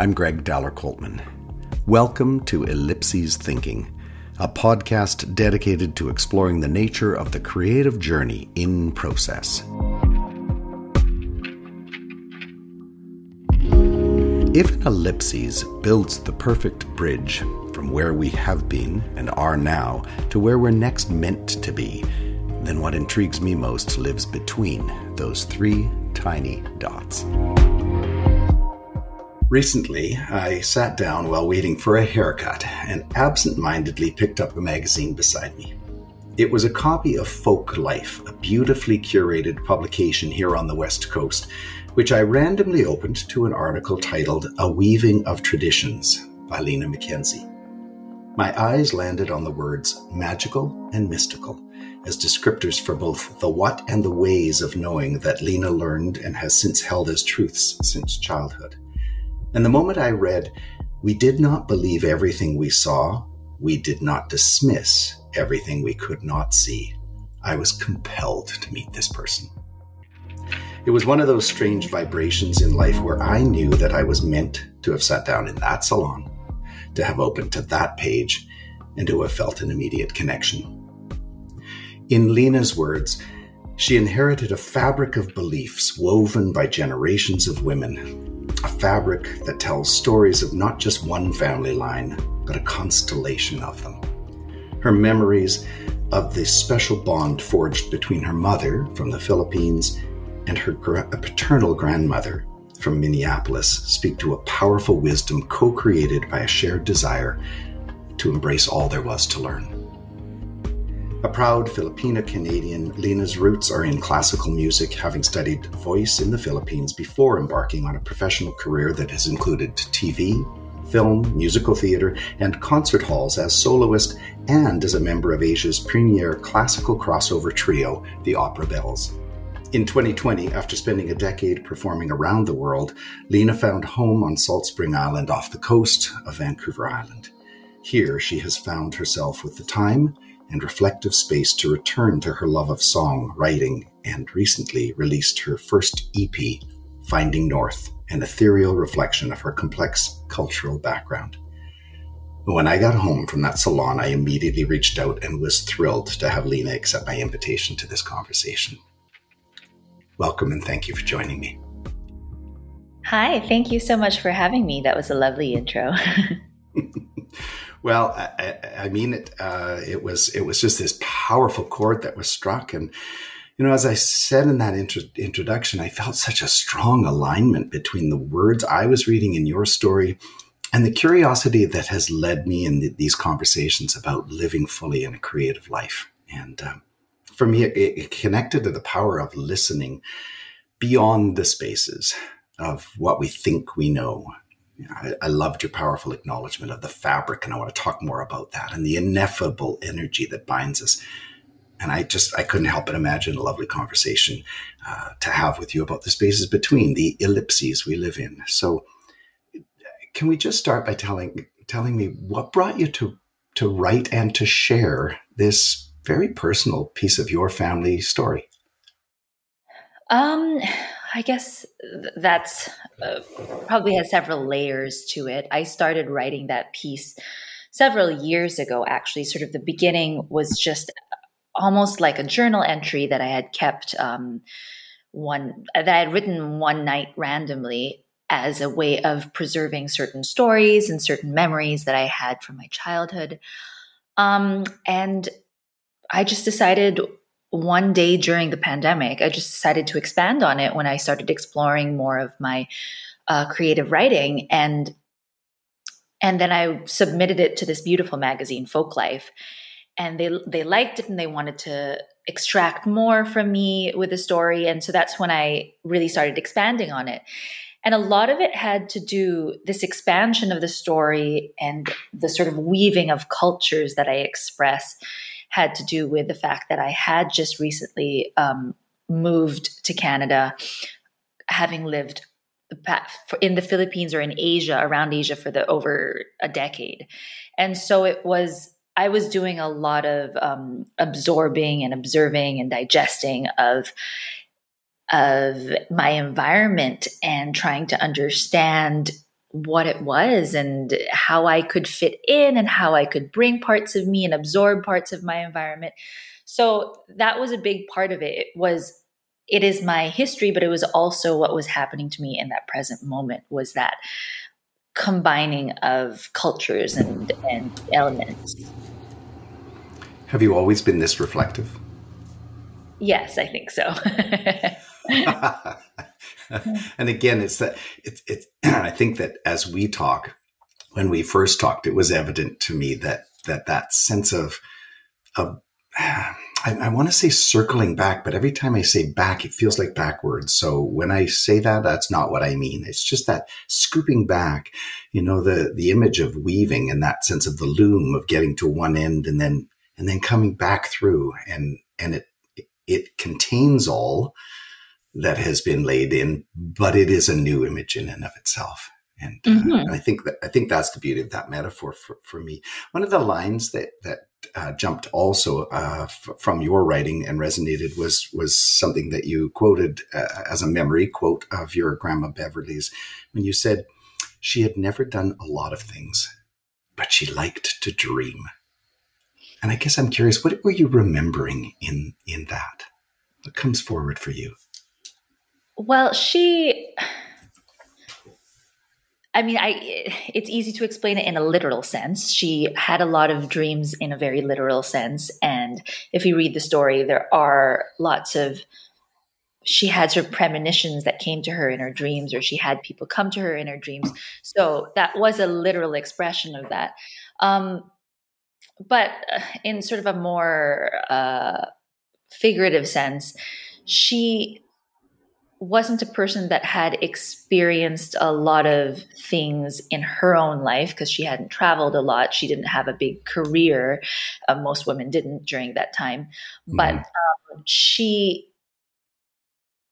I'm Greg Daller Coltman. Welcome to Ellipses Thinking, a podcast dedicated to exploring the nature of the creative journey in process. If an ellipses builds the perfect bridge from where we have been and are now to where we're next meant to be, then what intrigues me most lives between those three tiny dots. Recently, I sat down while waiting for a haircut and absent mindedly picked up a magazine beside me. It was a copy of Folk Life, a beautifully curated publication here on the West Coast, which I randomly opened to an article titled A Weaving of Traditions by Lena McKenzie. My eyes landed on the words magical and mystical as descriptors for both the what and the ways of knowing that Lena learned and has since held as truths since childhood. And the moment I read, we did not believe everything we saw, we did not dismiss everything we could not see, I was compelled to meet this person. It was one of those strange vibrations in life where I knew that I was meant to have sat down in that salon, to have opened to that page, and to have felt an immediate connection. In Lena's words, she inherited a fabric of beliefs woven by generations of women a fabric that tells stories of not just one family line, but a constellation of them. Her memories of the special bond forged between her mother from the Philippines and her paternal grandmother from Minneapolis speak to a powerful wisdom co created by a shared desire to embrace all there was to learn. A proud Filipina Canadian, Lena's roots are in classical music, having studied voice in the Philippines before embarking on a professional career that has included TV, film, musical theatre, and concert halls as soloist and as a member of Asia's premier classical crossover trio, the Opera Belles. In 2020, after spending a decade performing around the world, Lena found home on Salt Spring Island off the coast of Vancouver Island. Here, she has found herself with the time and reflective space to return to her love of song, writing, and recently released her first EP, Finding North, an ethereal reflection of her complex cultural background. When I got home from that salon, I immediately reached out and was thrilled to have Lena accept my invitation to this conversation. Welcome and thank you for joining me. Hi, thank you so much for having me. That was a lovely intro. Well, I, I mean it. Uh, it was it was just this powerful chord that was struck, and you know, as I said in that intro- introduction, I felt such a strong alignment between the words I was reading in your story and the curiosity that has led me in the, these conversations about living fully in a creative life. And um, for me, it, it connected to the power of listening beyond the spaces of what we think we know I, I, loved your powerful acknowledgement of the fabric, and I want to talk more about that and the ineffable energy that binds us. And I just I couldn't help but imagine a lovely conversation uh, to have with you about the spaces between the ellipses we live in. So, can we just start by telling telling me what brought you to to write and to share this very personal piece of your family story? Um, I guess that's uh, probably has several layers to it. I started writing that piece several years ago, actually. Sort of the beginning was just almost like a journal entry that I had kept um, one that I had written one night randomly as a way of preserving certain stories and certain memories that I had from my childhood. Um, and I just decided one day during the pandemic, I just decided to expand on it when I started exploring more of my uh, creative writing, and and then I submitted it to this beautiful magazine, Folk Life, and they they liked it and they wanted to extract more from me with the story, and so that's when I really started expanding on it. And a lot of it had to do this expansion of the story and the sort of weaving of cultures that I express had to do with the fact that I had just recently um, moved to Canada, having lived in the Philippines or in Asia, around Asia for the over a decade, and so it was. I was doing a lot of um, absorbing and observing and digesting of of my environment and trying to understand what it was and how I could fit in and how I could bring parts of me and absorb parts of my environment. So that was a big part of it. It was it is my history, but it was also what was happening to me in that present moment was that combining of cultures and, and elements. Have you always been this reflective? Yes, I think so. and again, it's that it's it's. I think that as we talk, when we first talked, it was evident to me that that that sense of of I, I want to say circling back, but every time I say back, it feels like backwards. So when I say that, that's not what I mean. It's just that scooping back, you know, the, the image of weaving and that sense of the loom of getting to one end and then, and then coming back through and, and it, it contains all that has been laid in, but it is a new image in and of itself. And, uh, mm-hmm. and I think that I think that's the beauty of that metaphor for, for me. One of the lines that that uh, jumped also uh, f- from your writing and resonated was was something that you quoted uh, as a memory quote of your grandma Beverly's when you said she had never done a lot of things, but she liked to dream. And I guess I'm curious, what were you remembering in in that? What comes forward for you? Well, she I mean, I it's easy to explain it in a literal sense. She had a lot of dreams in a very literal sense, and if you read the story, there are lots of she had sort of premonitions that came to her in her dreams, or she had people come to her in her dreams. So that was a literal expression of that. Um, but uh, in sort of a more uh, figurative sense, she wasn't a person that had experienced a lot of things in her own life because she hadn't traveled a lot. She didn't have a big career. Uh, most women didn't during that time. Mm-hmm. But um, she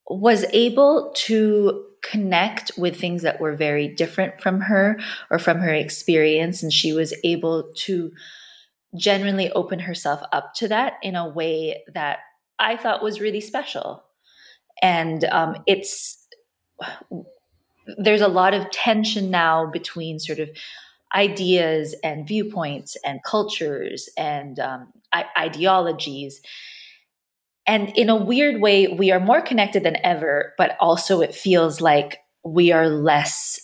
was able to connect with things that were very different from her or from her experience. And she was able to genuinely open herself up to that in a way that I thought was really special and um, it's there's a lot of tension now between sort of ideas and viewpoints and cultures and um, I- ideologies. And in a weird way we are more connected than ever but also it feels like we are less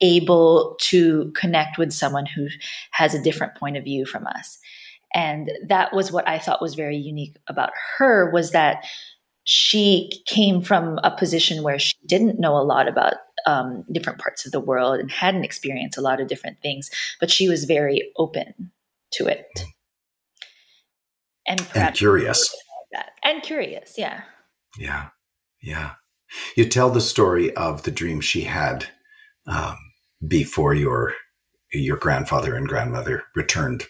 able to connect with someone who has a different point of view from us. And that was what i thought was very unique about her was that she came from a position where she didn't know a lot about um, different parts of the world and hadn't experienced a lot of different things, but she was very open to it and and curious. And curious, yeah. Yeah, yeah. You tell the story of the dream she had um, before your your grandfather and grandmother returned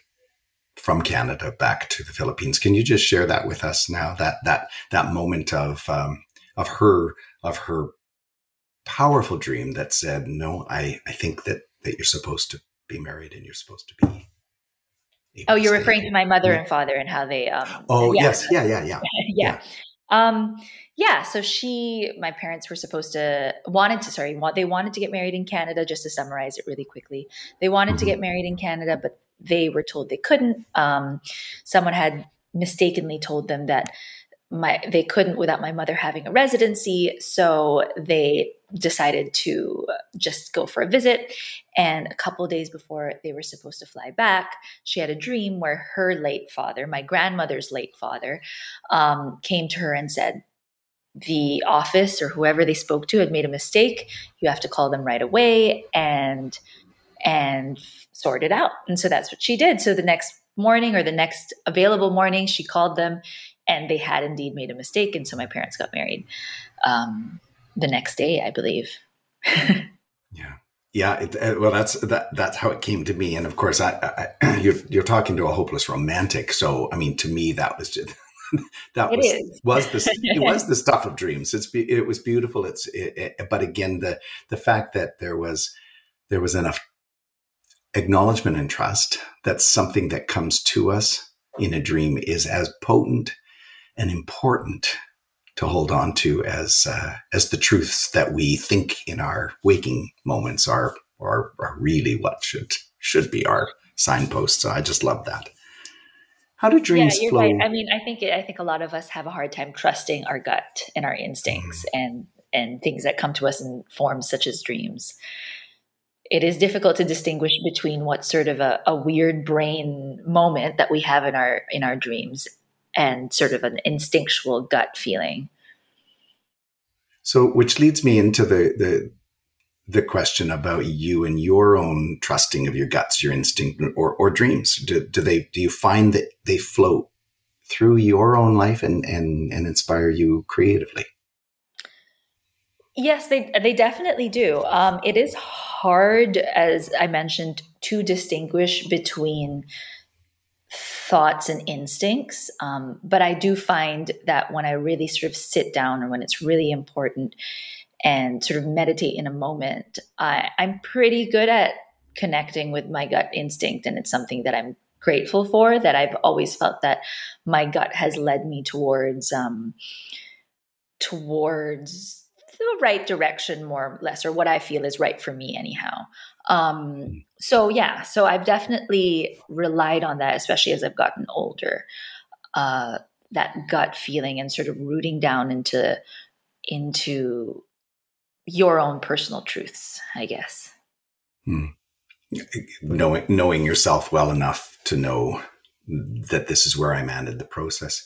from Canada back to the Philippines. Can you just share that with us now? That that that moment of um, of her of her powerful dream that said, "No, I I think that that you're supposed to be married and you're supposed to be." Oh, you're referring to my mother yeah. and father and how they. Um, oh yeah. yes, yeah, yeah, yeah, yeah. Um, yeah, so she, my parents were supposed to wanted to sorry, they wanted to get married in Canada. Just to summarize it really quickly, they wanted mm-hmm. to get married in Canada, but they were told they couldn't. Um, someone had mistakenly told them that my they couldn't without my mother having a residency, so they decided to just go for a visit. And a couple days before they were supposed to fly back, she had a dream where her late father, my grandmother's late father, um, came to her and said, the office or whoever they spoke to had made a mistake. You have to call them right away and and sort it out. And so that's what she did. So the next morning or the next available morning, she called them and they had indeed made a mistake. And so my parents got married um, the next day, I believe. yeah. Yeah, it, uh, well, that's that. That's how it came to me, and of course, I, I, you're you're talking to a hopeless romantic. So, I mean, to me, that was just that it was is. was the it was the stuff of dreams. It's it was beautiful. It's it, it, but again, the the fact that there was there was enough acknowledgement and trust that something that comes to us in a dream is as potent and important to hold on to as uh, as the truths that we think in our waking moments are are, are really what should should be our signposts. So I just love that. How do dreams yeah, flow? Right. I mean, I think I think a lot of us have a hard time trusting our gut and our instincts mm. and and things that come to us in forms such as dreams. It is difficult to distinguish between what's sort of a, a weird brain moment that we have in our in our dreams and sort of an instinctual gut feeling. So, which leads me into the the the question about you and your own trusting of your guts, your instinct, or, or dreams. Do, do they do you find that they float through your own life and and and inspire you creatively? Yes, they they definitely do. Um, it is hard, as I mentioned, to distinguish between thoughts and instincts. Um, but I do find that when I really sort of sit down and when it's really important and sort of meditate in a moment, I, I'm pretty good at connecting with my gut instinct. And it's something that I'm grateful for, that I've always felt that my gut has led me towards, um, towards the right direction, more or less, or what I feel is right for me, anyhow. Um, so yeah, so I've definitely relied on that, especially as I've gotten older. Uh, that gut feeling and sort of rooting down into into your own personal truths, I guess. Hmm. Knowing knowing yourself well enough to know that this is where I'm at in the process.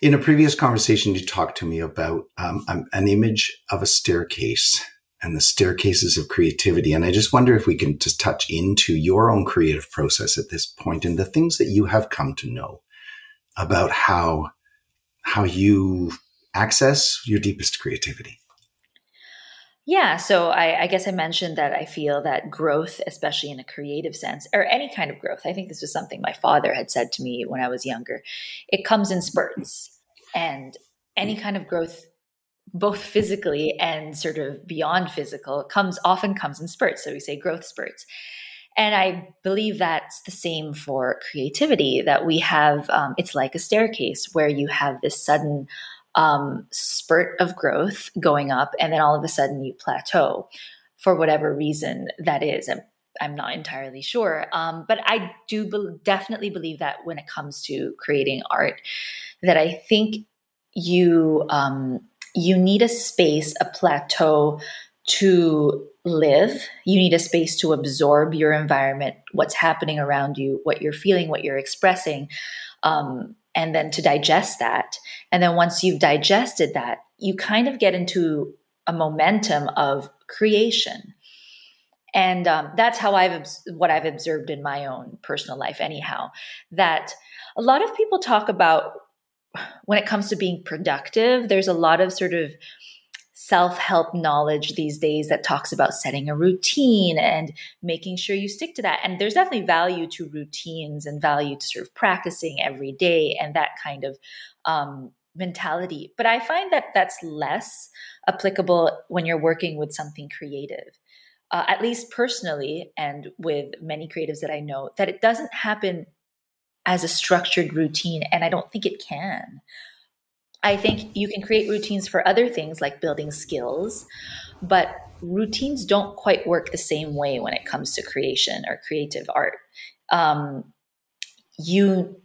In a previous conversation, you talked to me about um, an image of a staircase and the staircases of creativity. And I just wonder if we can just touch into your own creative process at this point and the things that you have come to know about how, how you access your deepest creativity. Yeah, so I, I, guess I mentioned that I feel that growth, especially in a creative sense, or any kind of growth, I think this was something my father had said to me when I was younger. It comes in spurts, and any kind of growth, both physically and sort of beyond physical, comes often comes in spurts. So we say growth spurts. And I believe that's the same for creativity, that we have, um, it's like a staircase where you have this sudden um, spurt of growth going up, and then all of a sudden you plateau for whatever reason that is. I'm, I'm not entirely sure. Um, but I do be- definitely believe that when it comes to creating art, that I think you um, you need a space, a plateau to live. You need a space to absorb your environment, what's happening around you, what you're feeling, what you're expressing. Um, and then to digest that. And then once you've digested that, you kind of get into a momentum of creation. And um, that's how I've what I've observed in my own personal life, anyhow. That a lot of people talk about when it comes to being productive. There's a lot of sort of self help knowledge these days that talks about setting a routine and making sure you stick to that. And there's definitely value to routines and value to sort of practicing every day and that kind of um, mentality. But I find that that's less applicable when you're working with something creative. Uh, at least personally, and with many creatives that I know, that it doesn't happen as a structured routine, and I don't think it can. I think you can create routines for other things like building skills, but routines don't quite work the same way when it comes to creation or creative art. Um, you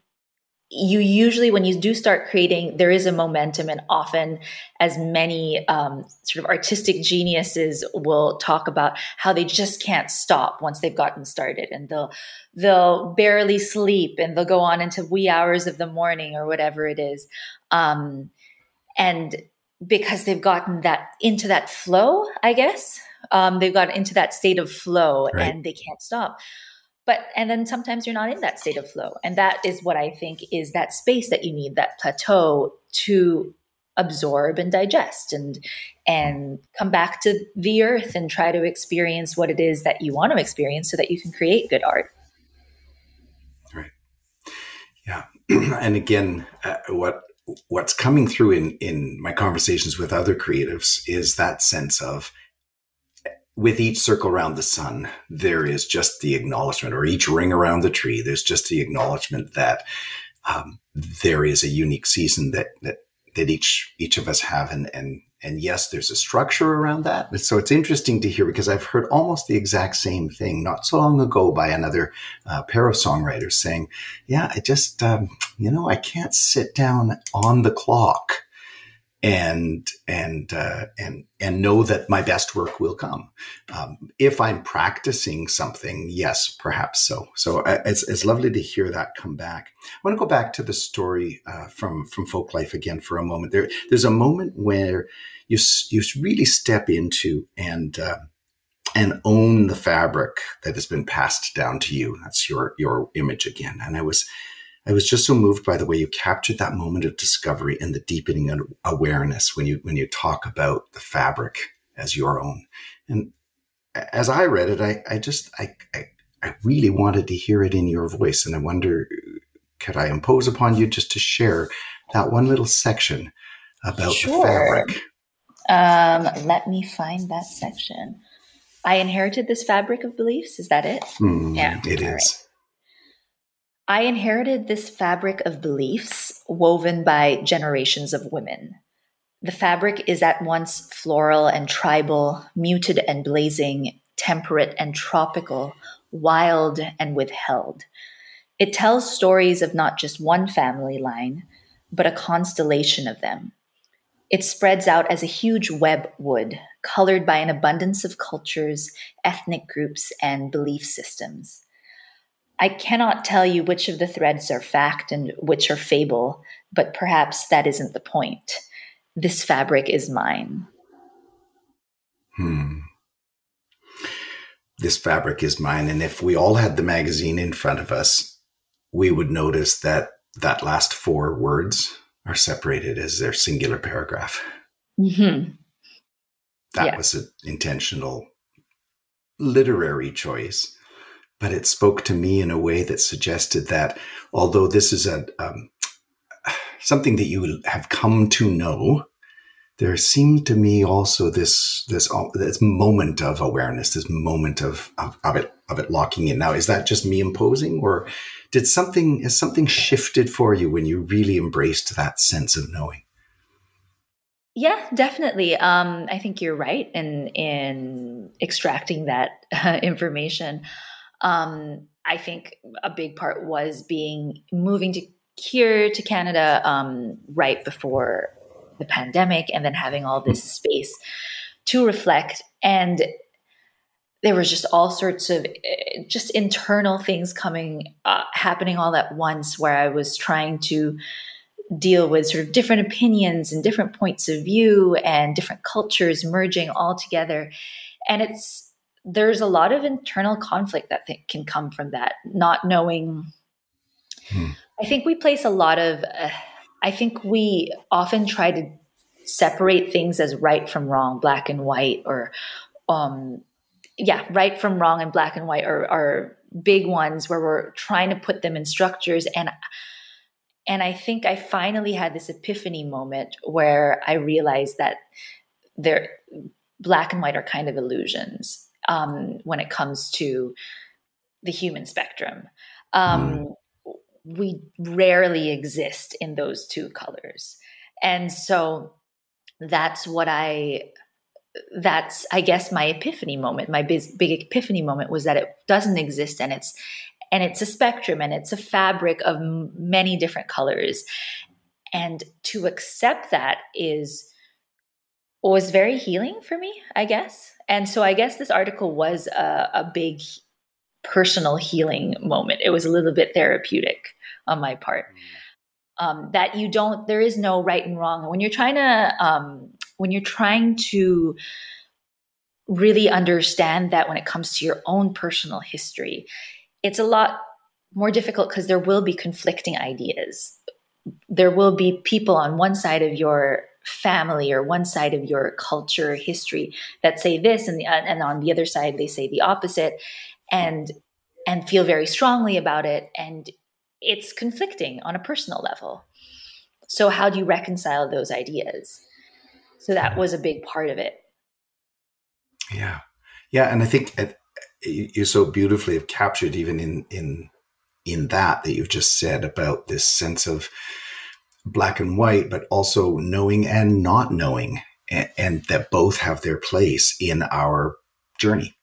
you usually when you do start creating there is a momentum and often as many um, sort of artistic geniuses will talk about how they just can't stop once they've gotten started and they'll they'll barely sleep and they'll go on into wee hours of the morning or whatever it is um, and because they've gotten that into that flow, I guess um, they've got into that state of flow right. and they can't stop. But and then sometimes you're not in that state of flow, and that is what I think is that space that you need, that plateau to absorb and digest and and come back to the earth and try to experience what it is that you want to experience so that you can create good art. Right. Yeah. And again uh, what what's coming through in in my conversations with other creatives is that sense of with each circle around the sun there is just the acknowledgement or each ring around the tree there's just the acknowledgement that um, there is a unique season that that that each each of us have and and and yes, there's a structure around that. So it's interesting to hear because I've heard almost the exact same thing not so long ago by another uh, pair of songwriters saying, "Yeah, I just um, you know I can't sit down on the clock." And and uh, and and know that my best work will come. Um, if I'm practicing something, yes, perhaps so. So uh, it's it's lovely to hear that come back. I want to go back to the story uh, from from folk life again for a moment. There, there's a moment where you you really step into and uh, and own the fabric that has been passed down to you. That's your your image again. And I was I was just so moved by the way you captured that moment of discovery and the deepening of awareness when you when you talk about the fabric as your own. And as I read it, I, I just I, I, I really wanted to hear it in your voice, and I wonder could I impose upon you just to share that one little section about sure. the fabric? Um, let me find that section. I inherited this fabric of beliefs. Is that it? Mm, yeah, it is. Right. I inherited this fabric of beliefs woven by generations of women. The fabric is at once floral and tribal, muted and blazing, temperate and tropical, wild and withheld. It tells stories of not just one family line, but a constellation of them. It spreads out as a huge web would, colored by an abundance of cultures, ethnic groups, and belief systems. I cannot tell you which of the threads are fact and which are fable, but perhaps that isn't the point. This fabric is mine. Hmm. This fabric is mine. And if we all had the magazine in front of us, we would notice that that last four words are separated as their singular paragraph. Mm-hmm. That yeah. was an intentional literary choice but it spoke to me in a way that suggested that although this is a um, something that you have come to know, there seemed to me also this this this moment of awareness, this moment of, of, of it of it locking in. Now, is that just me imposing, or did something has something shifted for you when you really embraced that sense of knowing? Yeah, definitely. Um, I think you're right in in extracting that uh, information. Um, I think a big part was being moving to here to Canada um, right before the pandemic, and then having all this space to reflect. And there was just all sorts of eh, just internal things coming, uh, happening all at once, where I was trying to deal with sort of different opinions and different points of view and different cultures merging all together. And it's there's a lot of internal conflict that th- can come from that, not knowing. Hmm. I think we place a lot of, uh, I think we often try to separate things as right from wrong, black and white, or, um, yeah, right from wrong and black and white are, are big ones where we're trying to put them in structures. And, and I think I finally had this epiphany moment where I realized that they're black and white are kind of illusions um, when it comes to the human spectrum. Um, mm. We rarely exist in those two colors. And so that's what I that's i guess my epiphany moment my big, big epiphany moment was that it doesn't exist and it's and it's a spectrum and it's a fabric of m- many different colors and to accept that is was very healing for me i guess and so I guess this article was a, a big personal healing moment. It was a little bit therapeutic on my part. Um, that you don't, there is no right and wrong. When you're trying to, um, when you're trying to really understand that when it comes to your own personal history, it's a lot more difficult because there will be conflicting ideas. There will be people on one side of your family or one side of your culture history that say this and the, uh, and on the other side they say the opposite and and feel very strongly about it. And it's conflicting on a personal level. So how do you reconcile those ideas? So that hmm. was a big part of it. Yeah. Yeah and i think uh, you so beautifully have captured even in in in that that you've just said about this sense of black and white, but also knowing and not knowing and, and that both have their place in our journey.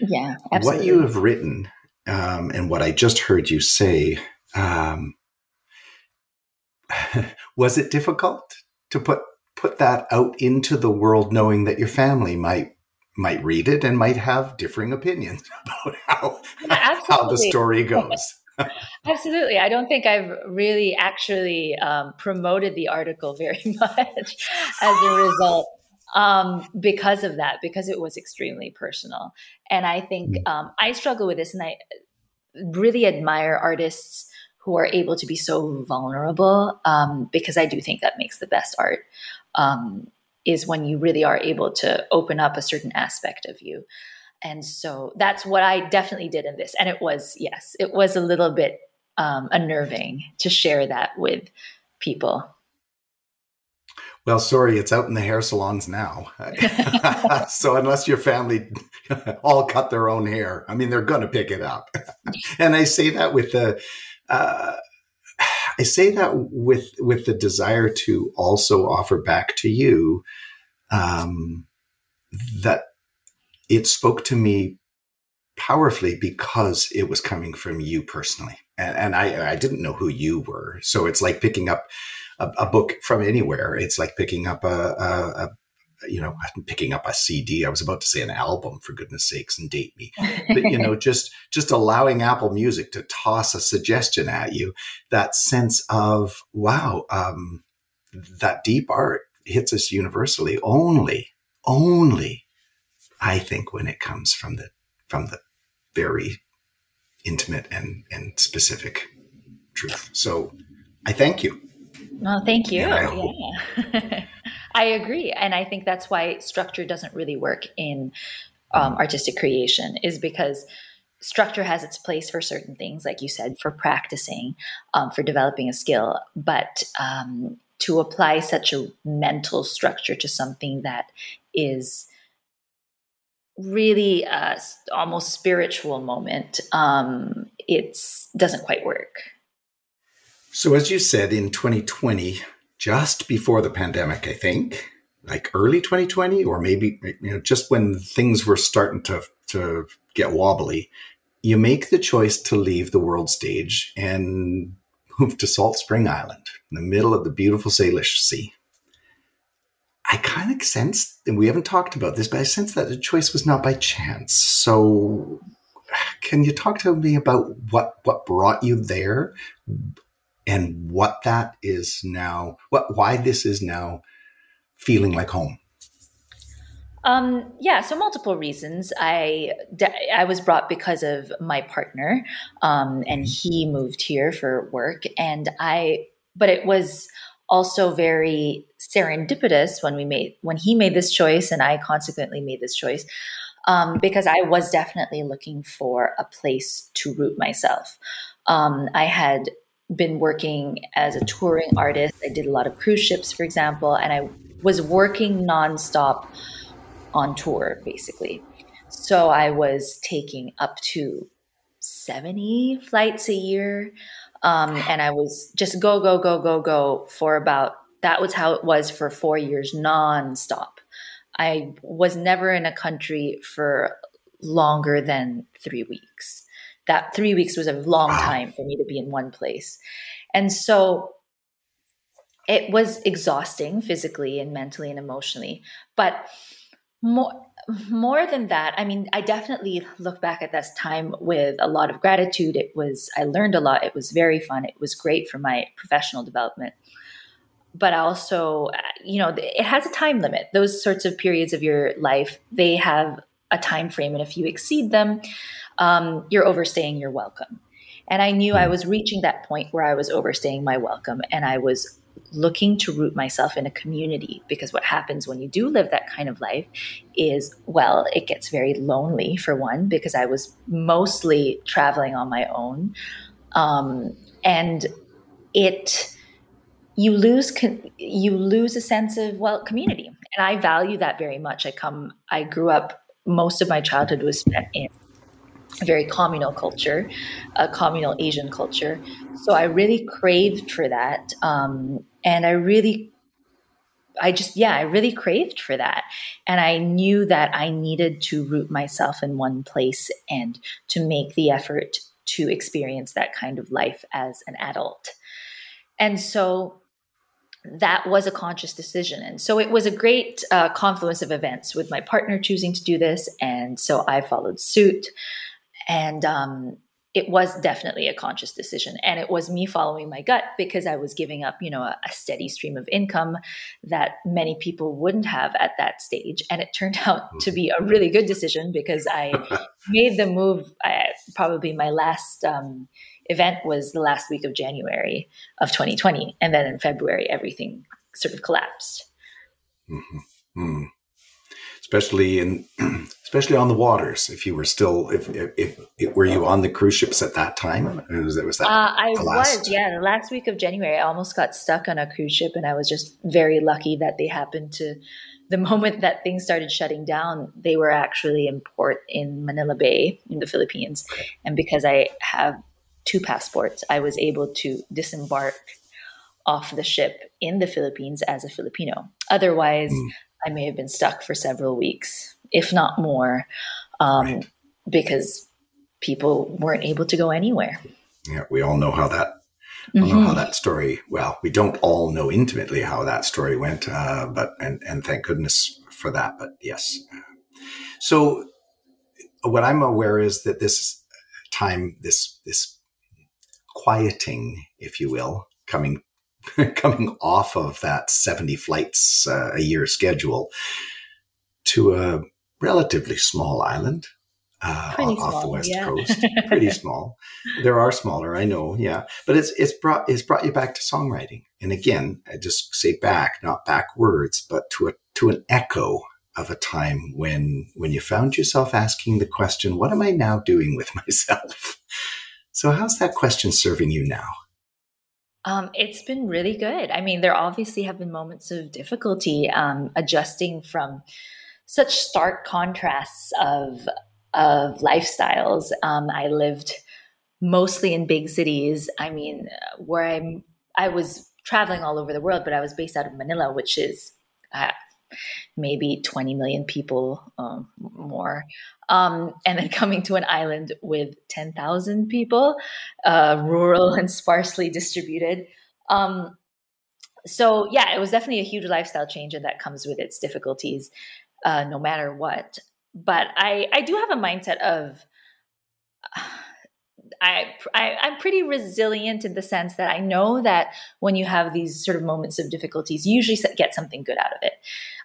Yeah, absolutely. What you have written um, and what I just heard you say, um, was it difficult to put put that out into the world, knowing that your family might might read it and might have differing opinions about how how the story goes? Absolutely. I don't think I've really actually um, promoted the article very much as a result um, because of that, because it was extremely personal. And I think mm. um, I struggle with this, and I really admire artists who are able to be so vulnerable um, because I do think that makes the best art. Um, is when you really are able to open up a certain aspect of you. And so that's what I definitely did in this. And it was, yes, it was a little bit um, unnerving to share that with people. Well, sorry, it's out in the hair salons now. so unless your family all cut their own hair, I mean, they're going to pick it up. and I say that with the, uh, I say that with with the desire to also offer back to you um, that it spoke to me powerfully because it was coming from you personally. And, and I, I didn't know who you were. So it's like picking up a, a book from anywhere. It's like picking up a, a, a you know, picking up a CD. I was about to say an album for goodness sakes and date me, but you know, just, just allowing Apple music to toss a suggestion at you, that sense of, wow, um, that deep art hits us universally only, only I think when it comes from the from the very intimate and and specific truth. So I thank you. Well, thank you. I, yeah. I agree, and I think that's why structure doesn't really work in um, artistic creation, is because structure has its place for certain things, like you said, for practicing, um, for developing a skill, but um, to apply such a mental structure to something that is really a almost spiritual moment, um, it doesn't quite work. So, as you said, in 2020, just before the pandemic, I think, like early 2020, or maybe you know, just when things were starting to to get wobbly, you make the choice to leave the world stage and move to Salt Spring Island in the middle of the beautiful Salish Sea. I kind of sense, and we haven't talked about this, but I sense that the choice was not by chance. So, can you talk to me about what what brought you there, and what that is now, what why this is now feeling like home? Um, yeah, so multiple reasons. I I was brought because of my partner, um, and he moved here for work, and I. But it was also very serendipitous when we made when he made this choice and I consequently made this choice um, because I was definitely looking for a place to root myself. Um, I had been working as a touring artist. I did a lot of cruise ships, for example, and I was working nonstop on tour, basically. So I was taking up to 70 flights a year. Um, and I was just go, go, go, go, go for about, that was how it was for four years nonstop. I was never in a country for longer than three weeks. That three weeks was a long time for me to be in one place. And so it was exhausting physically and mentally and emotionally. But more more than that, I mean, I definitely look back at this time with a lot of gratitude. It was, I learned a lot. It was very fun. It was great for my professional development. But also, you know, it has a time limit. Those sorts of periods of your life, they have a time frame. And if you exceed them, um, you're overstaying your welcome. And I knew I hmm. was reaching that point where I was overstaying my welcome and I was looking to root myself in a community because what happens when you do live that kind of life is well it gets very lonely for one because i was mostly traveling on my own um, and it you lose you lose a sense of well community and i value that very much i come i grew up most of my childhood was spent in a very communal culture, a communal Asian culture. So I really craved for that. Um, and I really I just, yeah, I really craved for that. And I knew that I needed to root myself in one place and to make the effort to experience that kind of life as an adult. And so that was a conscious decision. And so it was a great uh, confluence of events with my partner choosing to do this. And so I followed suit. And um, it was definitely a conscious decision. And it was me following my gut because i was giving up you know a, a, steady stream of income that many people wouldn't have at that stage. And it turned out to be a really good decision because i made the move I, probably my last um, event was the last week of january of 2020 and then in february everything sort of collapsed. Mm-hmm. Mm especially in especially on the waters. If you were still, if, if, if were you on the cruise ships at that time? Was, was that? Uh, I was, yeah. The last week of January, I almost got stuck on a cruise ship, and I was just very lucky that they happened to. The moment that things started shutting down, they were actually in port in Manila Bay in the Philippines, and because I have two passports, I was able to disembark off the ship in the Philippines as a Filipino. Otherwise, mm. I may have been stuck for several weeks, if not more, um, right. because people weren't able to go anywhere. Yeah, we all know how that. Mm-hmm. know how mm-hmm. that story. Well, we don't all know intimately how that story went, uh, but and and thank goodness for that. But yes, so what I'm aware is that this time, this this quieting, if you will, coming coming off of that 70 flights uh, a year schedule to a relatively small island uh, off small, the west yeah. coast. Pretty small. There are smaller, I know, yeah. But it's it's brought it's brought you back to songwriting. And again, I just say back, not backwards, but to a to an echo of a time when when you found yourself asking the question, what am I now doing with myself? So how's that question serving you now? Um, it's been really good. I mean, there obviously have been moments of difficulty um, adjusting from such stark contrasts of of lifestyles. Um, I lived mostly in big cities. I mean, where I'm, I was traveling all over the world, but I was based out of Manila, which is uh, maybe 20 million people um, more. Um, and then coming to an island with 10,000 people, uh, rural and sparsely distributed. Um, so, yeah, it was definitely a huge lifestyle change, and that comes with its difficulties, uh, no matter what. But I, I do have a mindset of, I, I am pretty resilient in the sense that I know that when you have these sort of moments of difficulties, you usually get something good out of it.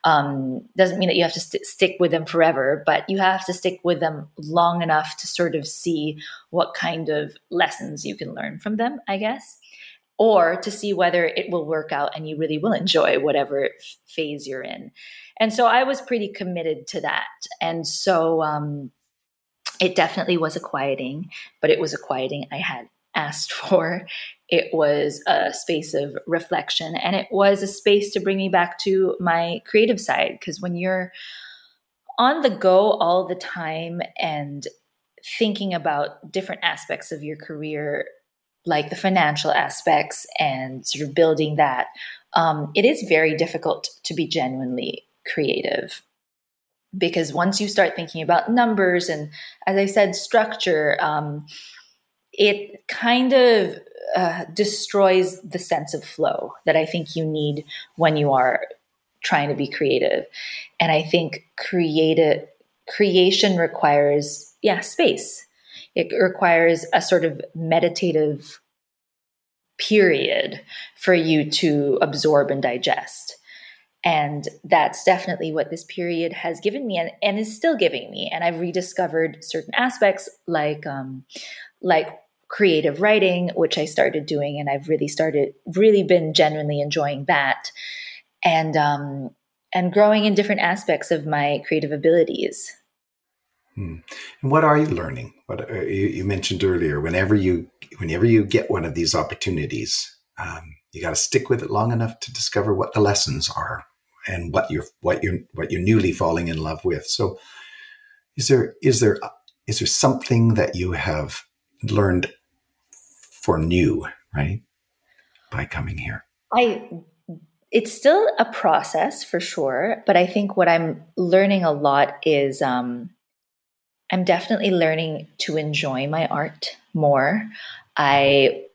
Um, doesn't mean that you have to st- stick with them forever, but you have to stick with them long enough to sort of see what kind of lessons you can learn from them, I guess, or to see whether it will work out and you really will enjoy whatever phase you're in. And so I was pretty committed to that, and so. Um, it definitely was a quieting, but it was a quieting I had asked for. It was a space of reflection and it was a space to bring me back to my creative side. Because when you're on the go all the time and thinking about different aspects of your career, like the financial aspects and sort of building that, um, it is very difficult to be genuinely creative because once you start thinking about numbers and as i said structure um, it kind of uh, destroys the sense of flow that i think you need when you are trying to be creative. And i think creative creation requires yeah space. It requires a sort of meditative period for you to absorb and digest and that's definitely what this period has given me and, and is still giving me. And I've rediscovered certain aspects like um, like creative writing, which I started doing, and I've really started really been genuinely enjoying that. And um, and growing in different aspects of my creative abilities. Hmm. And what are you learning? What uh, you, you, mentioned earlier, whenever you whenever you get one of these opportunities, um, you got to stick with it long enough to discover what the lessons are and what you're what you're what you're newly falling in love with. So, is there is there is there something that you have learned for new, right, by coming here? I it's still a process for sure, but I think what I'm learning a lot is um, I'm definitely learning to enjoy my art more. I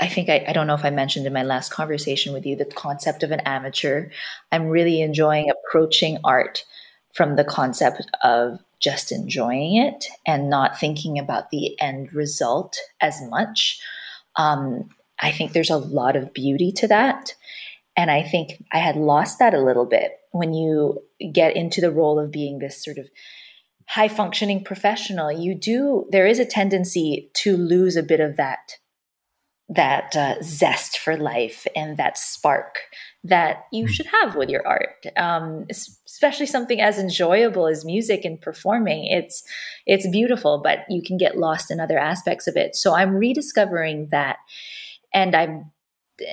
I think I, I, don't know if I mentioned in my last conversation with you the concept of an amateur. I'm really enjoying approaching art from the concept of just enjoying it and not thinking about the end result as much. Um, I think there's a lot of beauty to that. And I think I had lost that a little bit when you get into the role of being this sort of high functioning professional. You do, there is a tendency to lose a bit of that that uh, zest for life and that spark that you hmm. should have with your art um, especially something as enjoyable as music and performing it's it's beautiful but you can get lost in other aspects of it so i'm rediscovering that and i'm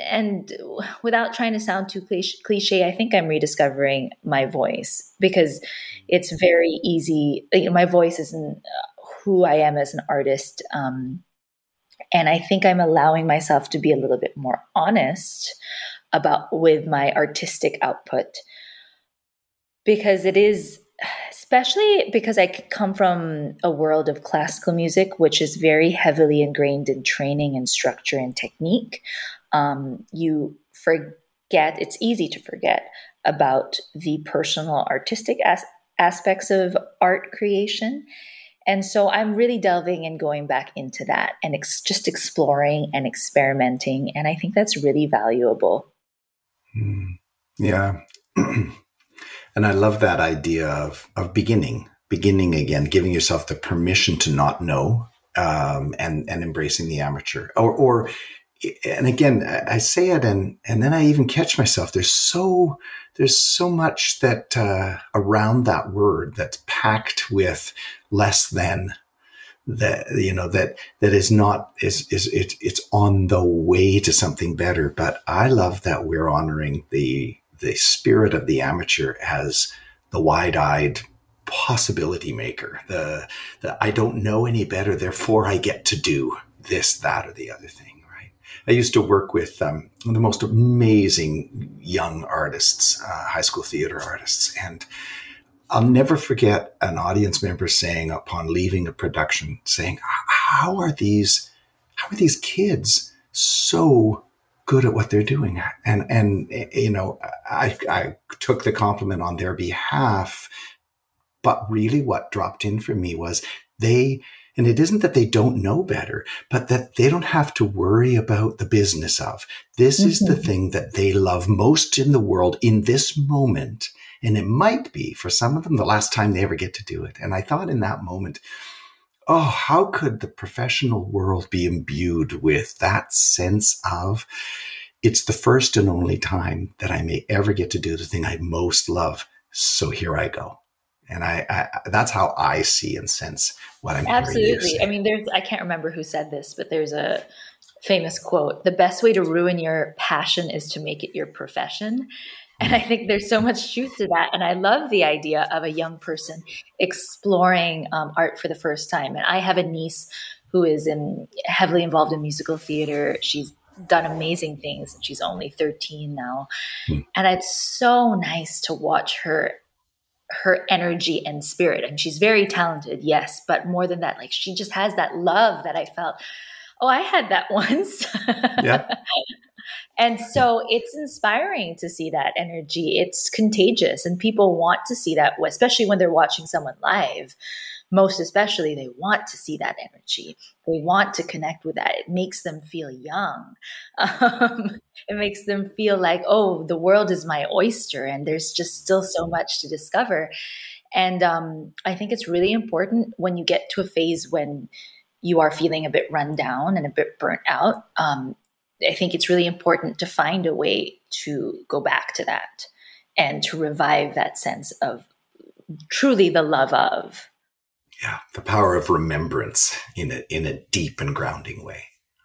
and without trying to sound too cliche i think i'm rediscovering my voice because it's very easy you know, my voice isn't uh, who i am as an artist um, and I think I'm allowing myself to be a little bit more honest about with my artistic output because it is especially because I come from a world of classical music, which is very heavily ingrained in training and structure and technique. Um, you forget, it's easy to forget about the personal artistic as- aspects of art creation. And so I'm really delving and going back into that and ex- just exploring and experimenting. And I think that's really valuable. Mm, yeah. and I love that idea of, of beginning, beginning again, giving yourself the permission to not know um, and, and embracing the amateur. Or, or, and again, I say it and, and then I even catch myself. There's so, there's so much that uh, around that word that's packed with less than that you know that that is not is is it, it's on the way to something better but i love that we're honoring the the spirit of the amateur as the wide-eyed possibility maker the the i don't know any better therefore i get to do this that or the other thing I used to work with um, the most amazing young artists, uh, high school theater artists, and I'll never forget an audience member saying upon leaving a production, saying, "How are these? How are these kids so good at what they're doing?" And and you know, I I took the compliment on their behalf, but really, what dropped in for me was they and it isn't that they don't know better, but that they don't have to worry about the business of. This mm-hmm. is the mm-hmm. thing that they love most in the world in this moment. And it might be for some of them the last time they ever get to do it. And I thought in that moment, oh, how could the professional world be imbued with that sense of it's the first and only time that I may ever get to do the thing I most love. So here I go. And I, I, that's how I see and sense what I'm absolutely. I mean, there's I can't remember who said this, but there's a famous quote: "The best way to ruin your passion is to make it your profession." And I think there's so much truth to that. And I love the idea of a young person exploring um, art for the first time. And I have a niece who is in, heavily involved in musical theater. She's done amazing things and she's only 13 now. Hmm. And it's so nice to watch her her energy and spirit. And she's very talented, yes, but more than that, like she just has that love that I felt. Oh, I had that once. Yeah. and so it's inspiring to see that energy. It's contagious, and people want to see that, especially when they're watching someone live most especially they want to see that energy. They want to connect with that. It makes them feel young. Um, it makes them feel like oh the world is my oyster and there's just still so much to discover. And um, i think it's really important when you get to a phase when you are feeling a bit run down and a bit burnt out um, i think it's really important to find a way to go back to that and to revive that sense of truly the love of yeah, the power of remembrance in a in a deep and grounding way.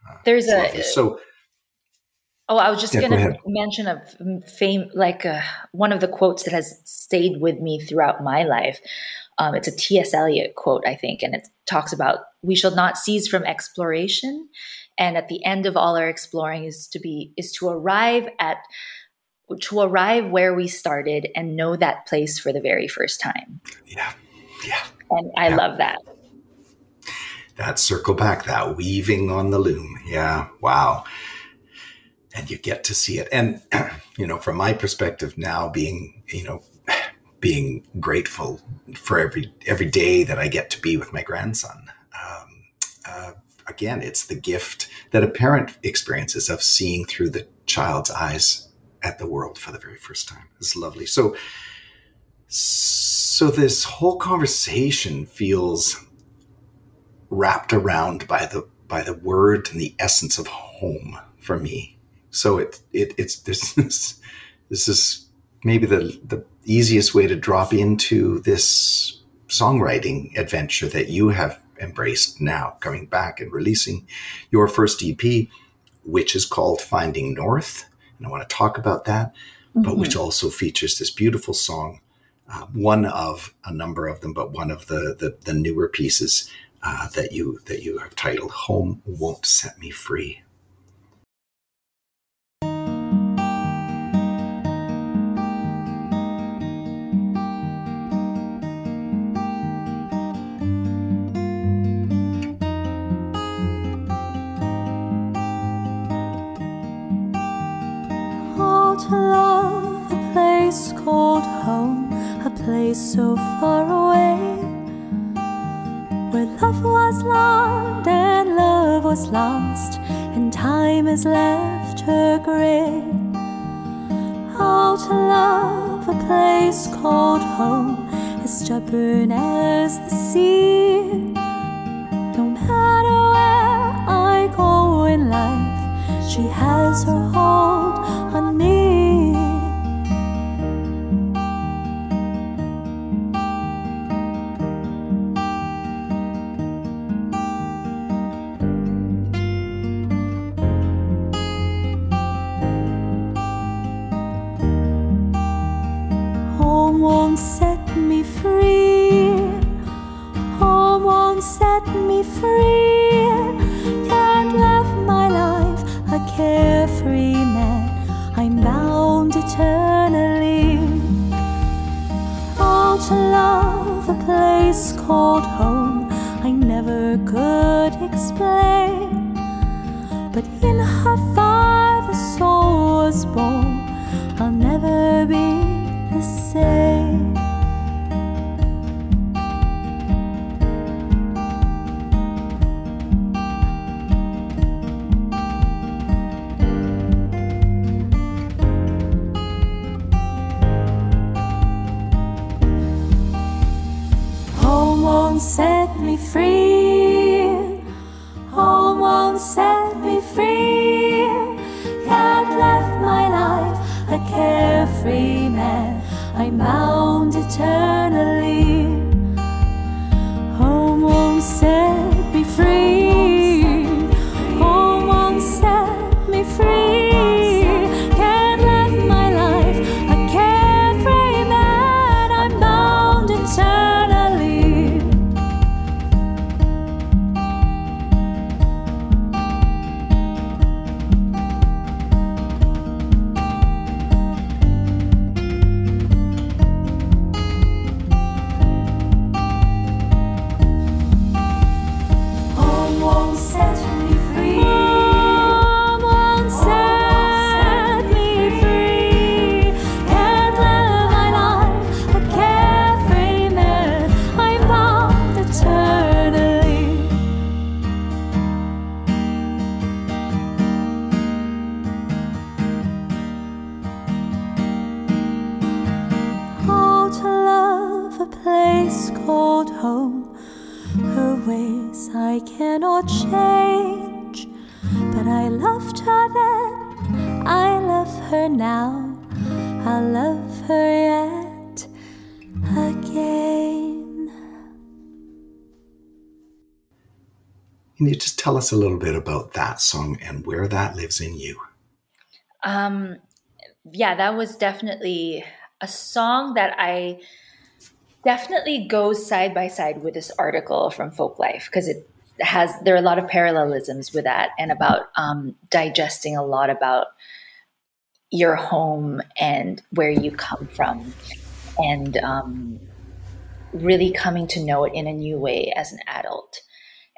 Uh, There's a so. Oh, I was just yeah, going to mention a fame like uh, one of the quotes that has stayed with me throughout my life. Um, it's a T.S. Eliot quote, I think, and it talks about we shall not cease from exploration, and at the end of all our exploring is to be is to arrive at to arrive where we started and know that place for the very first time. Yeah. Yeah. And I yeah. love that. That circle back, that weaving on the loom. Yeah. Wow. And you get to see it. And, you know, from my perspective now being, you know, being grateful for every every day that I get to be with my grandson. Um, uh, again, it's the gift that a parent experiences of seeing through the child's eyes at the world for the very first time. It's lovely. So, so this whole conversation feels wrapped around by the by the word and the essence of home for me. So it it it's this this, this is maybe the the easiest way to drop into this songwriting adventure that you have embraced now, coming back and releasing your first EP, which is called Finding North. And I want to talk about that, mm-hmm. but which also features this beautiful song, uh, one of a number of them, but one of the the, the newer pieces uh, that you that you have titled "Home Won't Set Me Free." So far away. Where love was loved and love was lost and time has left her gray. How to love a place called home as stubborn as the sea. No matter where I go in life she has her hold on me Can tell us a little bit about that song and where that lives in you? Um, yeah, that was definitely a song that I definitely goes side by side with this article from Folk Life because it has there are a lot of parallelisms with that and about um, digesting a lot about your home and where you come from and um, really coming to know it in a new way as an adult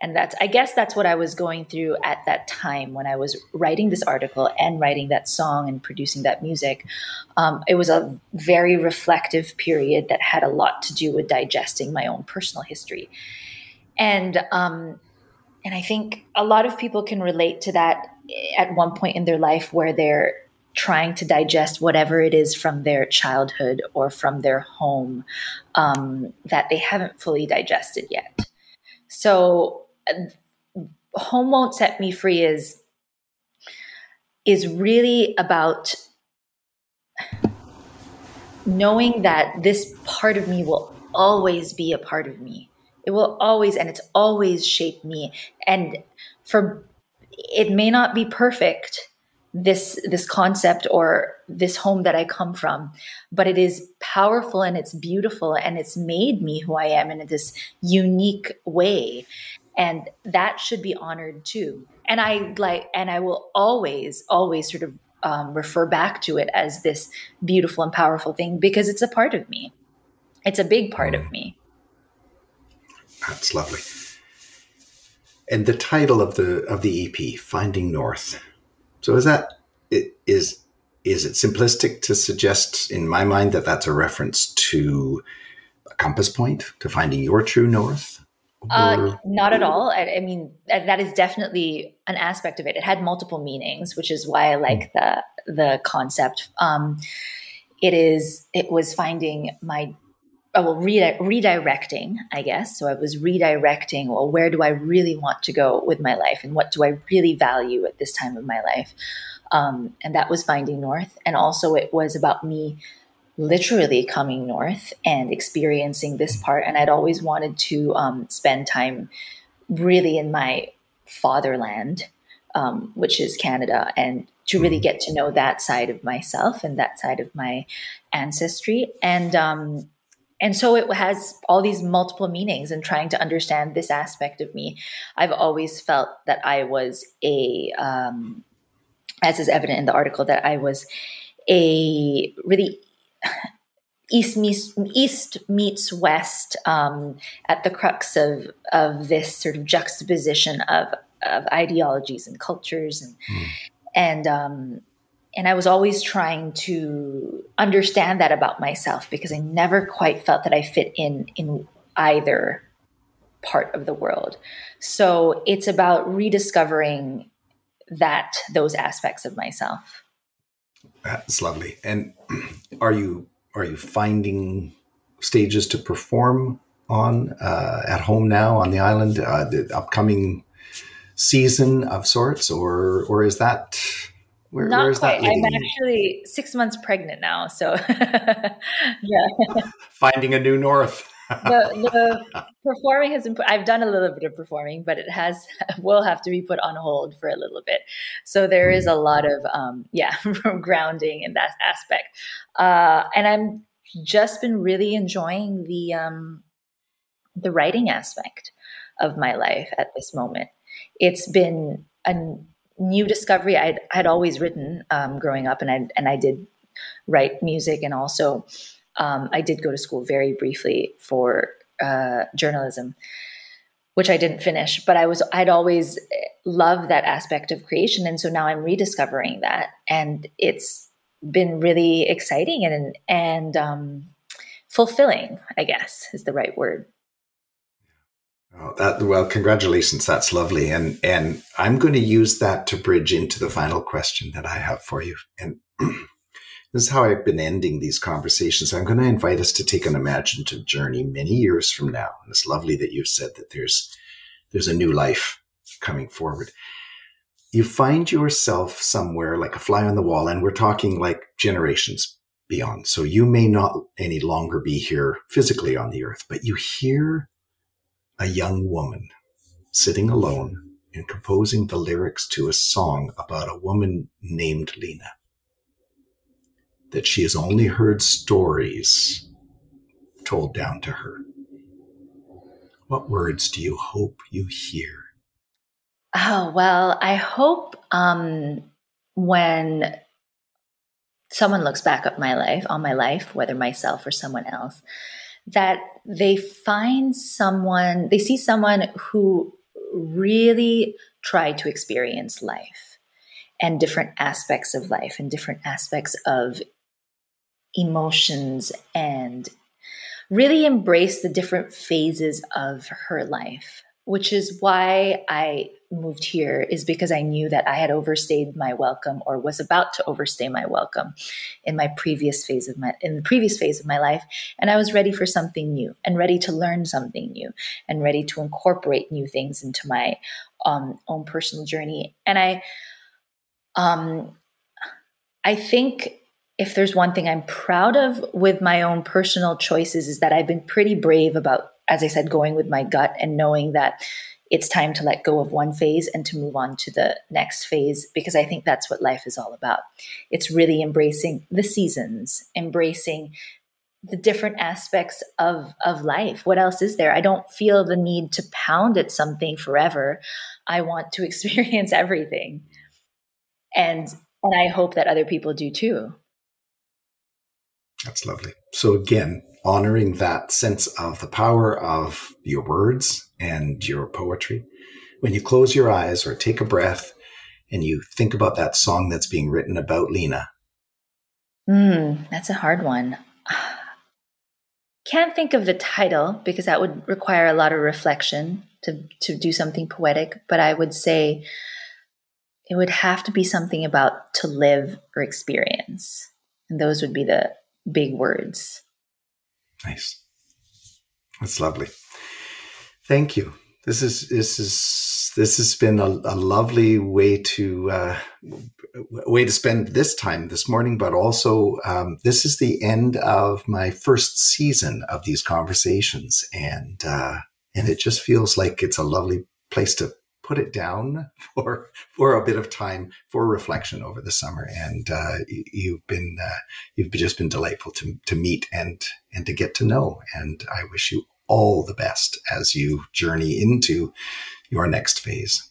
and that's i guess that's what i was going through at that time when i was writing this article and writing that song and producing that music um, it was a very reflective period that had a lot to do with digesting my own personal history and um, and i think a lot of people can relate to that at one point in their life where they're trying to digest whatever it is from their childhood or from their home um, that they haven't fully digested yet. So, home won't set me free is is really about knowing that this part of me will always be a part of me. It will always and it's always shaped me. And for it may not be perfect this this concept or this home that I come from, but it is powerful and it's beautiful and it's made me who I am in this unique way. And that should be honored too. And I like, and I will always, always sort of um, refer back to it as this beautiful and powerful thing because it's a part of me. It's a big part mm. of me. That's lovely. And the title of the of the EP, Finding North. So is that is is it simplistic to suggest in my mind that that's a reference to a compass point to finding your true north? Uh, not at all. I, I, mean, that is definitely an aspect of it. It had multiple meanings, which is why I like hmm. the the concept. Um, it is. It was finding my oh, well, re- redirecting, I guess. So I was redirecting, well, where do I really want to go with my life and what do I really value at this time of my life? Um, and that was Finding North. And also, it was about me literally coming north and experiencing this part. And I'd always wanted to um, spend time really in my fatherland, um, which is Canada, and to really mm-hmm. get to know that side of myself and that side of my ancestry. And um, and so it has all these multiple meanings and trying to understand this aspect of me i've always felt that i was a um, as is evident in the article that i was a really east meets east meets west um, at the crux of of this sort of juxtaposition of of ideologies and cultures and mm. and um, and I was always trying to understand that about myself because I never quite felt that I fit in in either part of the world. So it's about rediscovering that those aspects of myself. That's lovely. And are you are you finding stages to perform on uh, at home now on the island, uh, the upcoming season of sorts, or or is that where, Not where's quite. that? I'm actually six months pregnant now, so yeah. Finding a new north. the, the, performing has been. Put, I've done a little bit of performing, but it has will have to be put on hold for a little bit. So there is a lot of um, yeah grounding in that aspect, uh, and I'm just been really enjoying the um, the writing aspect of my life at this moment. It's been a new discovery. I'd, I'd always written um, growing up, and I and I did write music, and also um, I did go to school very briefly for uh, journalism, which I didn't finish. But I was I'd always loved that aspect of creation, and so now I'm rediscovering that, and it's been really exciting and and um, fulfilling. I guess is the right word. Oh, that well, congratulations. That's lovely, and and I'm going to use that to bridge into the final question that I have for you. And this is how I've been ending these conversations. I'm going to invite us to take an imaginative journey many years from now. And it's lovely that you've said that there's there's a new life coming forward. You find yourself somewhere like a fly on the wall, and we're talking like generations beyond. So you may not any longer be here physically on the earth, but you hear a young woman sitting alone and composing the lyrics to a song about a woman named Lena. That she has only heard stories told down to her. What words do you hope you hear? Oh, well, I hope um, when someone looks back at my life, on my life, whether myself or someone else, that they find someone, they see someone who really tried to experience life and different aspects of life and different aspects of emotions and really embrace the different phases of her life which is why I moved here is because I knew that I had overstayed my welcome or was about to overstay my welcome in my previous phase of my in the previous phase of my life. And I was ready for something new and ready to learn something new and ready to incorporate new things into my um, own personal journey. And I um I think if there's one thing I'm proud of with my own personal choices is that I've been pretty brave about as I said, going with my gut and knowing that it's time to let go of one phase and to move on to the next phase because I think that's what life is all about. It's really embracing the seasons, embracing the different aspects of of life. What else is there? I don't feel the need to pound at something forever. I want to experience everything. And and I hope that other people do too. That's lovely. So again, honoring that sense of the power of your words and your poetry. When you close your eyes or take a breath and you think about that song that's being written about Lena. Mm, that's a hard one. Can't think of the title because that would require a lot of reflection to, to do something poetic, but I would say it would have to be something about to live or experience. And those would be the big words. Nice. That's lovely. Thank you. This is this is this has been a, a lovely way to uh, way to spend this time this morning, but also um, this is the end of my first season of these conversations, and uh, and it just feels like it's a lovely place to put it down for for a bit of time for reflection over the summer. And uh, you've been uh, you've just been delightful to to meet and and to get to know. And I wish you all the best as you journey into your next phase.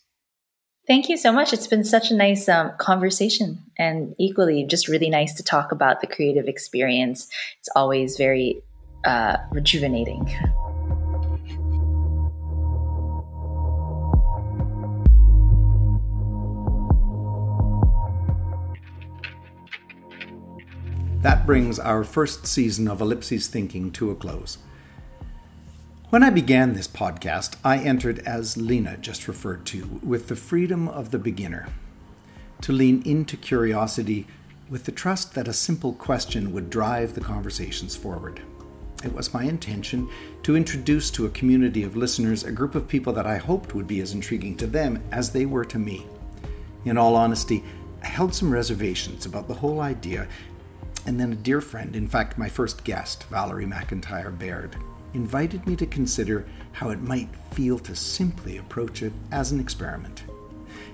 Thank you so much. It's been such a nice um, conversation and equally just really nice to talk about the creative experience. It's always very uh, rejuvenating. That brings our first season of Ellipses Thinking to a close. When I began this podcast, I entered as Lena just referred to, with the freedom of the beginner. To lean into curiosity with the trust that a simple question would drive the conversations forward. It was my intention to introduce to a community of listeners a group of people that I hoped would be as intriguing to them as they were to me. In all honesty, I held some reservations about the whole idea and then a dear friend, in fact, my first guest, Valerie McIntyre Baird, invited me to consider how it might feel to simply approach it as an experiment.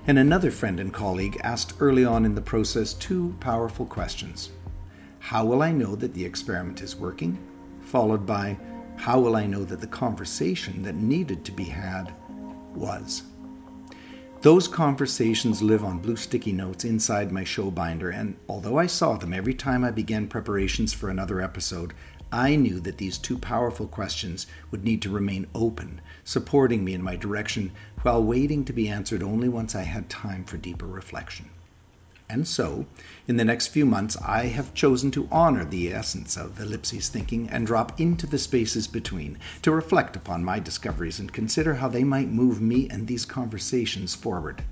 And another friend and colleague asked early on in the process two powerful questions How will I know that the experiment is working? Followed by, How will I know that the conversation that needed to be had was? Those conversations live on blue sticky notes inside my show binder, and although I saw them every time I began preparations for another episode, I knew that these two powerful questions would need to remain open, supporting me in my direction while waiting to be answered only once I had time for deeper reflection. And so, in the next few months, I have chosen to honor the essence of ellipses thinking and drop into the spaces between to reflect upon my discoveries and consider how they might move me and these conversations forward.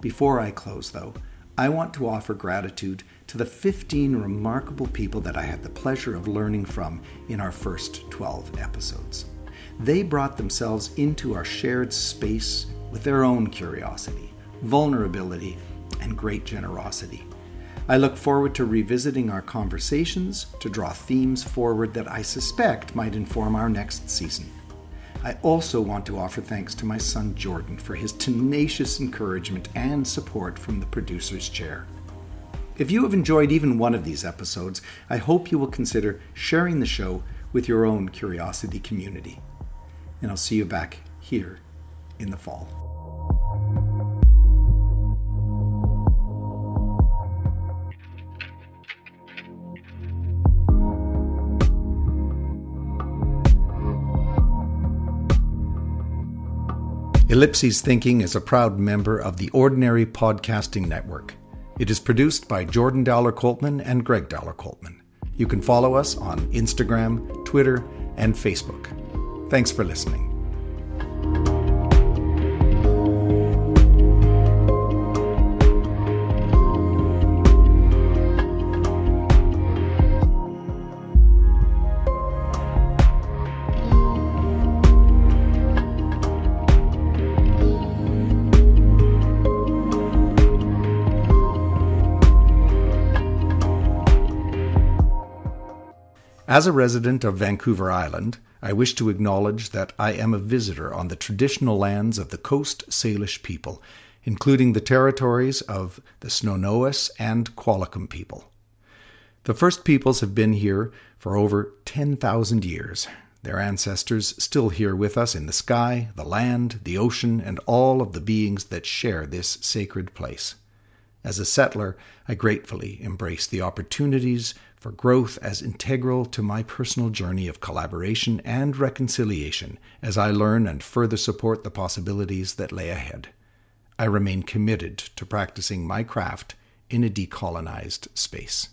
Before I close, though, I want to offer gratitude to the 15 remarkable people that I had the pleasure of learning from in our first 12 episodes. They brought themselves into our shared space with their own curiosity, vulnerability, and great generosity. I look forward to revisiting our conversations to draw themes forward that I suspect might inform our next season. I also want to offer thanks to my son Jordan for his tenacious encouragement and support from the producer's chair. If you have enjoyed even one of these episodes, I hope you will consider sharing the show with your own curiosity community. And I'll see you back here in the fall. Ellipses Thinking is a proud member of the Ordinary Podcasting Network. It is produced by Jordan Dowler Coltman and Greg Dowler Coltman. You can follow us on Instagram, Twitter, and Facebook. Thanks for listening. As a resident of Vancouver Island, I wish to acknowledge that I am a visitor on the traditional lands of the Coast Salish people, including the territories of the Snuneymuxw and Qualicum people. The first peoples have been here for over 10,000 years, their ancestors still here with us in the sky, the land, the ocean, and all of the beings that share this sacred place. As a settler, I gratefully embrace the opportunities for growth as integral to my personal journey of collaboration and reconciliation as I learn and further support the possibilities that lay ahead. I remain committed to practicing my craft in a decolonized space.